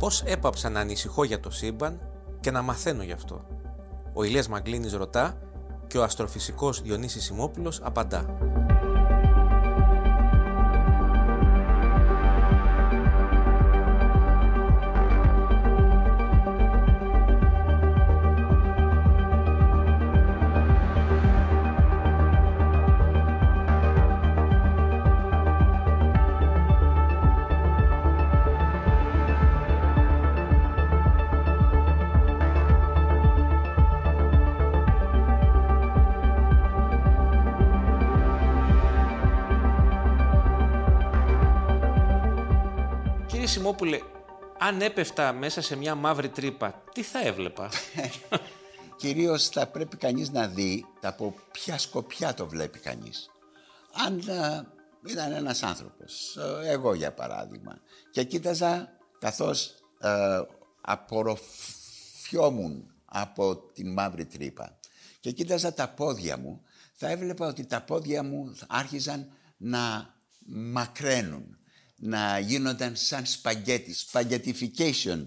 Πώς έπαψα να ανησυχώ για το σύμπαν και να μαθαίνω γι' αυτό. Ο Ηλίας Μαγκλίνης ρωτά και ο αστροφυσικός Διονύσης Σιμόπουλος απαντά. Σιμόπουλε, αν έπεφτα μέσα σε μια μαύρη τρύπα, τι θα έβλεπα. Κυρίως θα πρέπει κανείς να δει από ποια σκοπιά το βλέπει κανείς. Αν ήταν ένας άνθρωπος, ε, εγώ για παράδειγμα, και κοίταζα καθώς ε, απορροφιόμουν από την μαύρη τρύπα και κοίταζα τα πόδια μου, θα έβλεπα ότι τα πόδια μου άρχιζαν να μακραίνουν να γίνονταν σαν σπαγγέτις. Spaghettification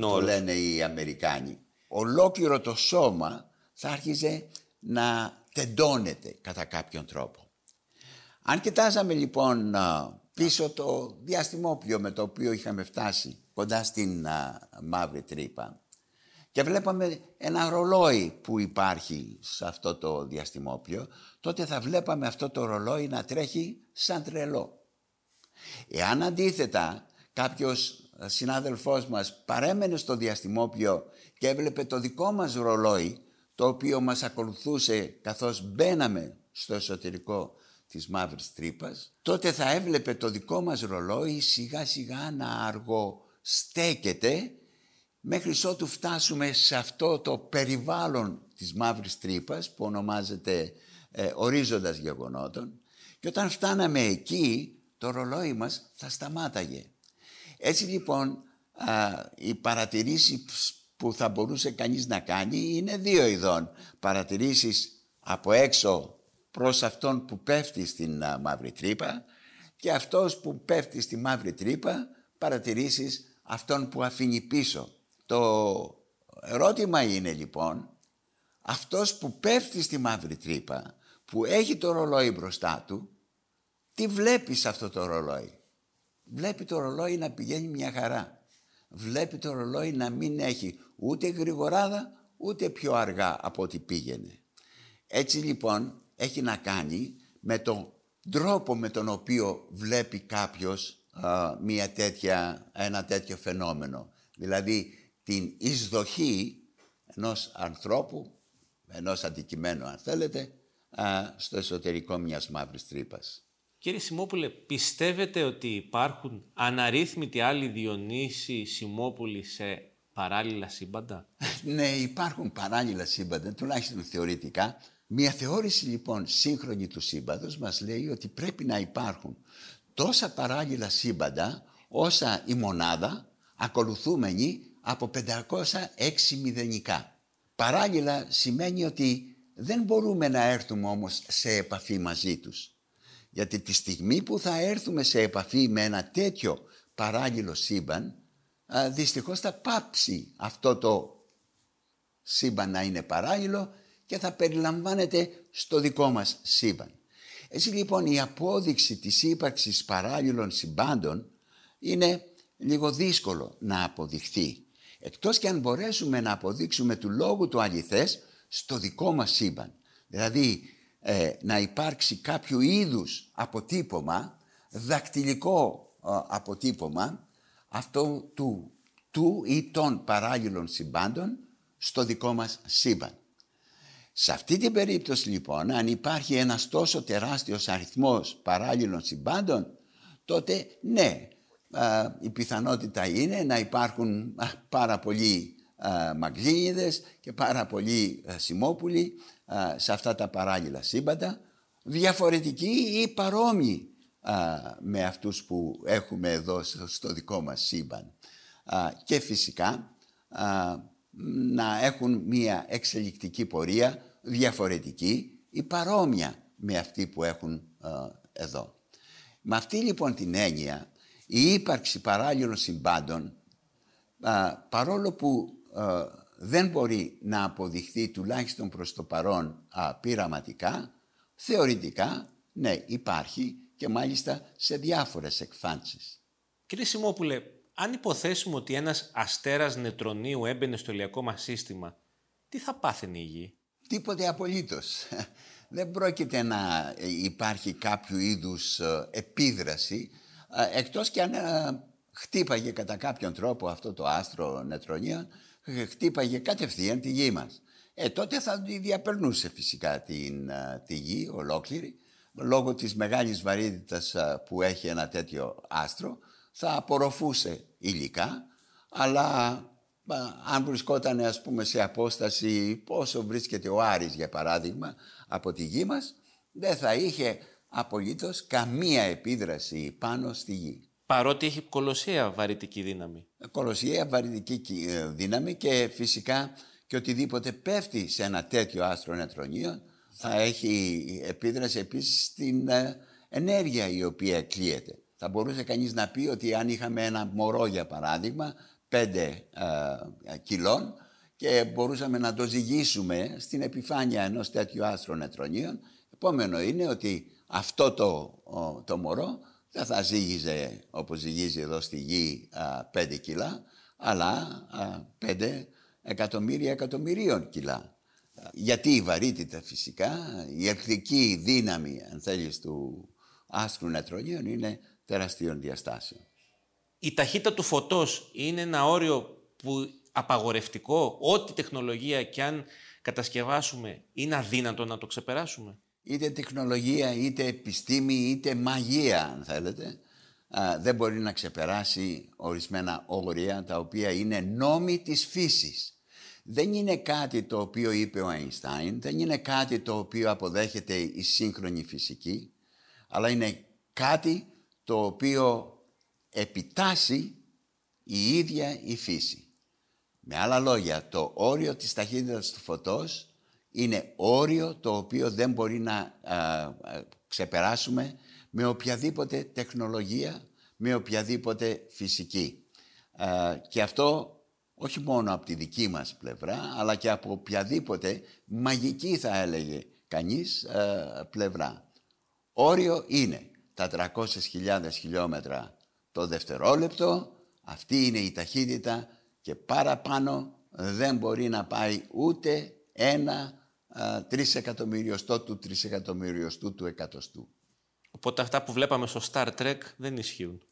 το λένε οι Αμερικάνοι. Ολόκληρο το σώμα θα άρχιζε να τεντώνεται κατά κάποιον τρόπο. Αν κοιτάζαμε λοιπόν πίσω το διαστημόπλιο με το οποίο είχαμε φτάσει κοντά στην μαύρη τρύπα και βλέπαμε ένα ρολόι που υπάρχει σε αυτό το διαστημόπλιο, τότε θα βλέπαμε αυτό το ρολόι να τρέχει σαν τρελό. Εάν αντίθετα κάποιος συνάδελφός μας παρέμενε στο διαστημόπιο και έβλεπε το δικό μας ρολόι το οποίο μας ακολουθούσε καθώς μπαίναμε στο εσωτερικό της μαύρης τρύπας τότε θα έβλεπε το δικό μας ρολόι σιγά σιγά να αργό στέκεται μέχρι ότου φτάσουμε σε αυτό το περιβάλλον της μαύρης τρύπας που ονομάζεται ε, ορίζοντας γεγονότων. Και όταν φτάναμε εκεί το ρολόι μας θα σταμάταγε. Έτσι λοιπόν οι παρατηρήσεις που θα μπορούσε κανείς να κάνει είναι δύο ειδών. Παρατηρήσεις από έξω προς αυτόν που πέφτει στην μαύρη τρύπα και αυτός που πέφτει στη μαύρη τρύπα παρατηρήσεις αυτόν που αφήνει πίσω. Το ερώτημα είναι λοιπόν αυτός που πέφτει στη μαύρη τρύπα που έχει το ρολόι μπροστά του τι βλέπεις σε αυτό το ρολόι; Βλέπει το ρολόι να πηγαίνει μια χαρά. Βλέπει το ρολόι να μην έχει ούτε γρηγοράδα ούτε πιο αργά από ό,τι πήγαινε. Έτσι λοιπόν έχει να κάνει με τον τρόπο με τον οποίο βλέπει κάποιος μια τέτοια, ένα τέτοιο φαινόμενο. Δηλαδή την εισδοχή ενός ανθρώπου, ενός αντικειμένου αν θέλετε, στο εσωτερικό μιας μαύρης τρύπας. Κύριε Σιμόπουλε, πιστεύετε ότι υπάρχουν αναρρύθμιτοι άλλοι Διονύσοι Σιμόπουλοι σε παράλληλα σύμπαντα; ναι, υπάρχουν παράλληλα σύμπαντα, τουλάχιστον θεωρητικά. Μια θεώρηση λοιπόν σύγχρονη του σύμπαντος μας λέει ότι πρέπει να υπάρχουν τόσα παράλληλα σύμπαντα όσα η μονάδα ακολουθούμενη από 506 μηδενικά. Παράλληλα σημαίνει ότι δεν μπορούμε να έρθουμε όμως σε επαφή μαζί τους. Γιατί τη στιγμή που θα έρθουμε σε επαφή με ένα τέτοιο παράγγελο σύμπαν, δυστυχώς θα πάψει αυτό το σύμπαν να είναι παράγγελο και θα περιλαμβάνεται στο δικό μας σύμπαν. Έτσι λοιπόν η απόδειξη της ύπαρξης παράγγελων συμπάντων είναι λίγο δύσκολο να αποδειχθεί. Εκτός και αν μπορέσουμε να αποδείξουμε του λόγου του αληθές στο δικό μας σύμπαν. Δηλαδή ε, να υπάρξει κάποιο είδους αποτύπωμα, δακτυλικό ε, αποτύπωμα αυτό του, του ή των παράγγελων συμπάντων στο δικό μας σύμπαν. Σε αυτή την περίπτωση λοιπόν αν υπάρχει ένας τόσο τεράστιος αριθμός παράγγελων συμπάντων τότε ναι ε, η πιθανότητα είναι να υπάρχουν πάρα πολλοί μαγλίνιδες και πάρα πολλοί σημόπουλοι σε αυτά τα παράλληλα σύμπαντα διαφορετικοί ή παρόμοιοι με αυτούς που έχουμε εδώ στο δικό μας σύμπαν και φυσικά να έχουν μία εξελικτική πορεία διαφορετική ή παρόμοια με αυτή που έχουν εδώ. Με αυτή λοιπόν την έννοια η ύπαρξη παράλληλων συμπάντων παρόλο που δεν μπορεί να αποδειχθεί τουλάχιστον προς το παρόν πειραματικά, θεωρητικά ναι υπάρχει και μάλιστα σε διάφορες εκφάνσεις. Κύριε Σιμόπουλε, αν υποθέσουμε ότι ένας αστέρας νετρονίου έμπαινε στο ηλιακό μας σύστημα, τι θα πάθαινε η Γη; Τίποτε απολύτως. Δεν πρόκειται να υπάρχει κάποιο είδους ε, επίδραση, ε, εκτός και αν ε, χτύπαγε κατά κάποιον τρόπο αυτό το άστρο νετρονίων, χτύπαγε κατευθείαν τη γη μας. Ε, τότε θα διαπερνούσε φυσικά την, τη γη ολόκληρη, λόγω της μεγάλης βαρύτητας που έχει ένα τέτοιο άστρο, θα απορροφούσε υλικά, αλλά αν βρισκόταν ας πούμε σε απόσταση πόσο βρίσκεται ο Άρης για παράδειγμα από τη γη μας, δεν θα είχε απολύτως καμία επίδραση πάνω στη γη. Παρότι έχει κολοσσία βαρυτική δύναμη. Κολοσσία βαρυτική ε, δύναμη και φυσικά και οτιδήποτε πέφτει σε ένα τέτοιο άστρο νετρονίων θα έχει επίδραση επίσης στην ε, ενέργεια η οποία κλείεται. Θα μπορούσε κανείς να πει ότι αν είχαμε ένα μωρό για παράδειγμα, πέντε ε, κιλών και μπορούσαμε να το ζυγίσουμε στην επιφάνεια ενός τέτοιου άστρου νετρονίων, επόμενο είναι ότι αυτό το, το μωρό δεν θα ζύγιζε όπως ζυγίζει εδώ στη γη πέντε κιλά, αλλά πέντε εκατομμύρια εκατομμυρίων κιλά. Γιατί η βαρύτητα φυσικά, η εχθρική δύναμη, αν θέλεις, του άστρου νετρονίων είναι τεραστίων διαστάσεων. Η ταχύτητα του φωτός είναι ένα όριο που απαγορευτικό, ό,τι τεχνολογία και αν κατασκευάσουμε, είναι αδύνατο να το ξεπεράσουμε; Είτε τεχνολογία, είτε επιστήμη, είτε μαγεία, αν θέλετε, δεν μπορεί να ξεπεράσει ορισμένα όρια τα οποία είναι νόμοι της φύσης. Δεν είναι κάτι το οποίο είπε ο Αϊνστάιν, δεν είναι κάτι το οποίο αποδέχεται η σύγχρονη φυσική, αλλά είναι κάτι το οποίο επιτάσσει η ίδια η φύση. Με άλλα λόγια, το όριο της ταχύτητας του φωτός είναι όριο το οποίο δεν μπορεί να ξεπεράσουμε με οποιαδήποτε τεχνολογία, με οποιαδήποτε φυσική. και αυτό όχι μόνο από τη δική μας πλευρά, αλλά και από οποιαδήποτε μαγική θα έλεγε κανείς πλευρά. Όριο είναι τα 300.000 χιλιόμετρα το δευτερόλεπτο, αυτή είναι η ταχύτητα και παραπάνω δεν μπορεί να πάει ούτε ένα τρισεκατομμυριοστό του τρισεκατομμυριοστού του εκατοστού. Οπότε αυτά που βλέπαμε στο Star Trek δεν ισχύουν.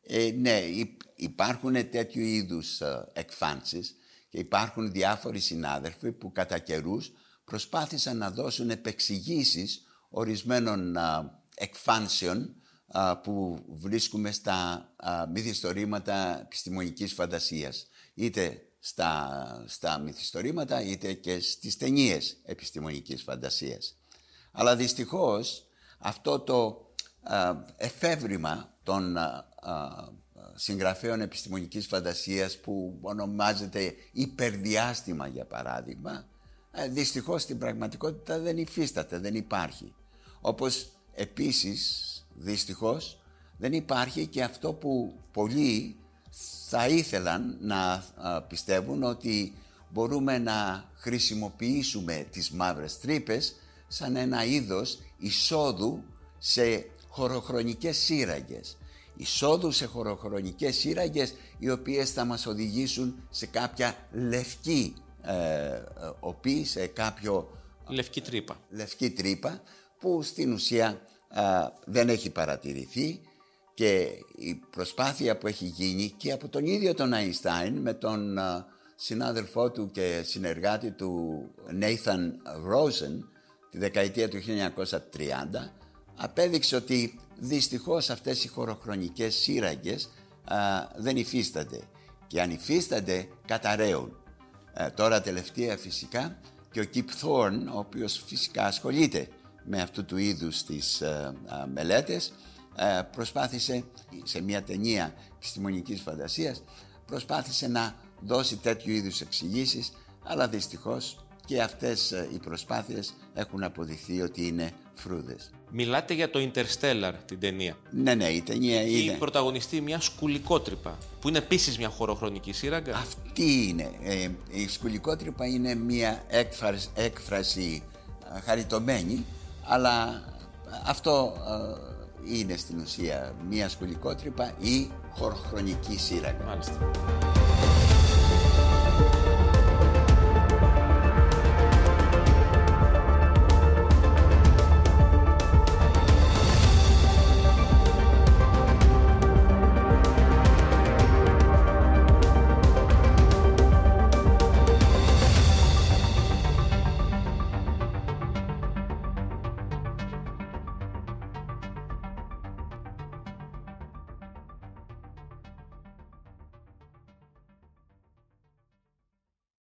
Ε, ναι, υπάρχουν τέτοιου είδους εκφάνσεις και υπάρχουν διάφοροι συνάδελφοι που κατά καιρούς προσπάθησαν να δώσουν επεξηγήσεις ορισμένων εκφάνσεων που βρίσκουμε στα μυθιστορήματα επιστημονικής φαντασίας. Είτε στα, στα μυθιστορήματα είτε και στις ταινίες επιστημονικής φαντασίας. Αλλά δυστυχώς αυτό το εφεύρημα των συγγραφέων επιστημονικής φαντασίας που ονομάζεται υπερδιάστημα για παράδειγμα ε, δυστυχώς στην πραγματικότητα δεν υφίσταται, δεν υπάρχει. Όπως επίσης δυστυχώς δεν υπάρχει και αυτό που πολλοί θα ήθελαν να πιστεύουν ότι μπορούμε να χρησιμοποιήσουμε τις μαύρες τρύπες σαν ένα είδος εισόδου σε χωροχρονικές σύραγγες. Εισόδου σε χωροχρονικές σύραγγες οι οποίες θα μας οδηγήσουν σε κάποια λευκή ε, οπή, σε κάποιο... Λευκή τρύπα. Λευκή τρύπα που στην ουσία δεν έχει παρατηρηθεί και η προσπάθεια που έχει γίνει και από τον ίδιο τον Αϊνστάιν με τον συνάδελφό του και συνεργάτη του Nathan Rosen τη δεκαετία του 1930 απέδειξε ότι δυστυχώς αυτές οι χωροχρονικές σύραγγες δεν υφίστανται και αν υφίστανται καταραίουν. Ε, τώρα τελευταία φυσικά και ο Κιπ Θόρν ο οποίος φυσικά ασχολείται με αυτού του είδους τις ε, μελέτες ε, προσπάθησε σε μια ταινία επιστημονικής φαντασίας προσπάθησε να δώσει τέτοιου είδους εξηγήσεις, αλλά δυστυχώς και αυτές ε, οι προσπάθειες έχουν αποδειχθεί ότι είναι φρούδες. Μιλάτε για το Interstellar, την ταινία. Ναι, ναι, η ταινία Η είναι. πρωταγωνιστή μια σκουλικότρυπα, που είναι επίσης μια χωροχρονική σύραγγα. Αυτή είναι. Ε, η σκουλικότρυπα είναι μια έκφραση, έκφραση α, χαριτωμένη, αλλά αυτό ε, είναι στην ουσία μια σκουλικότρυπα ή χωροχρονική σύραγγα. Μάλιστα.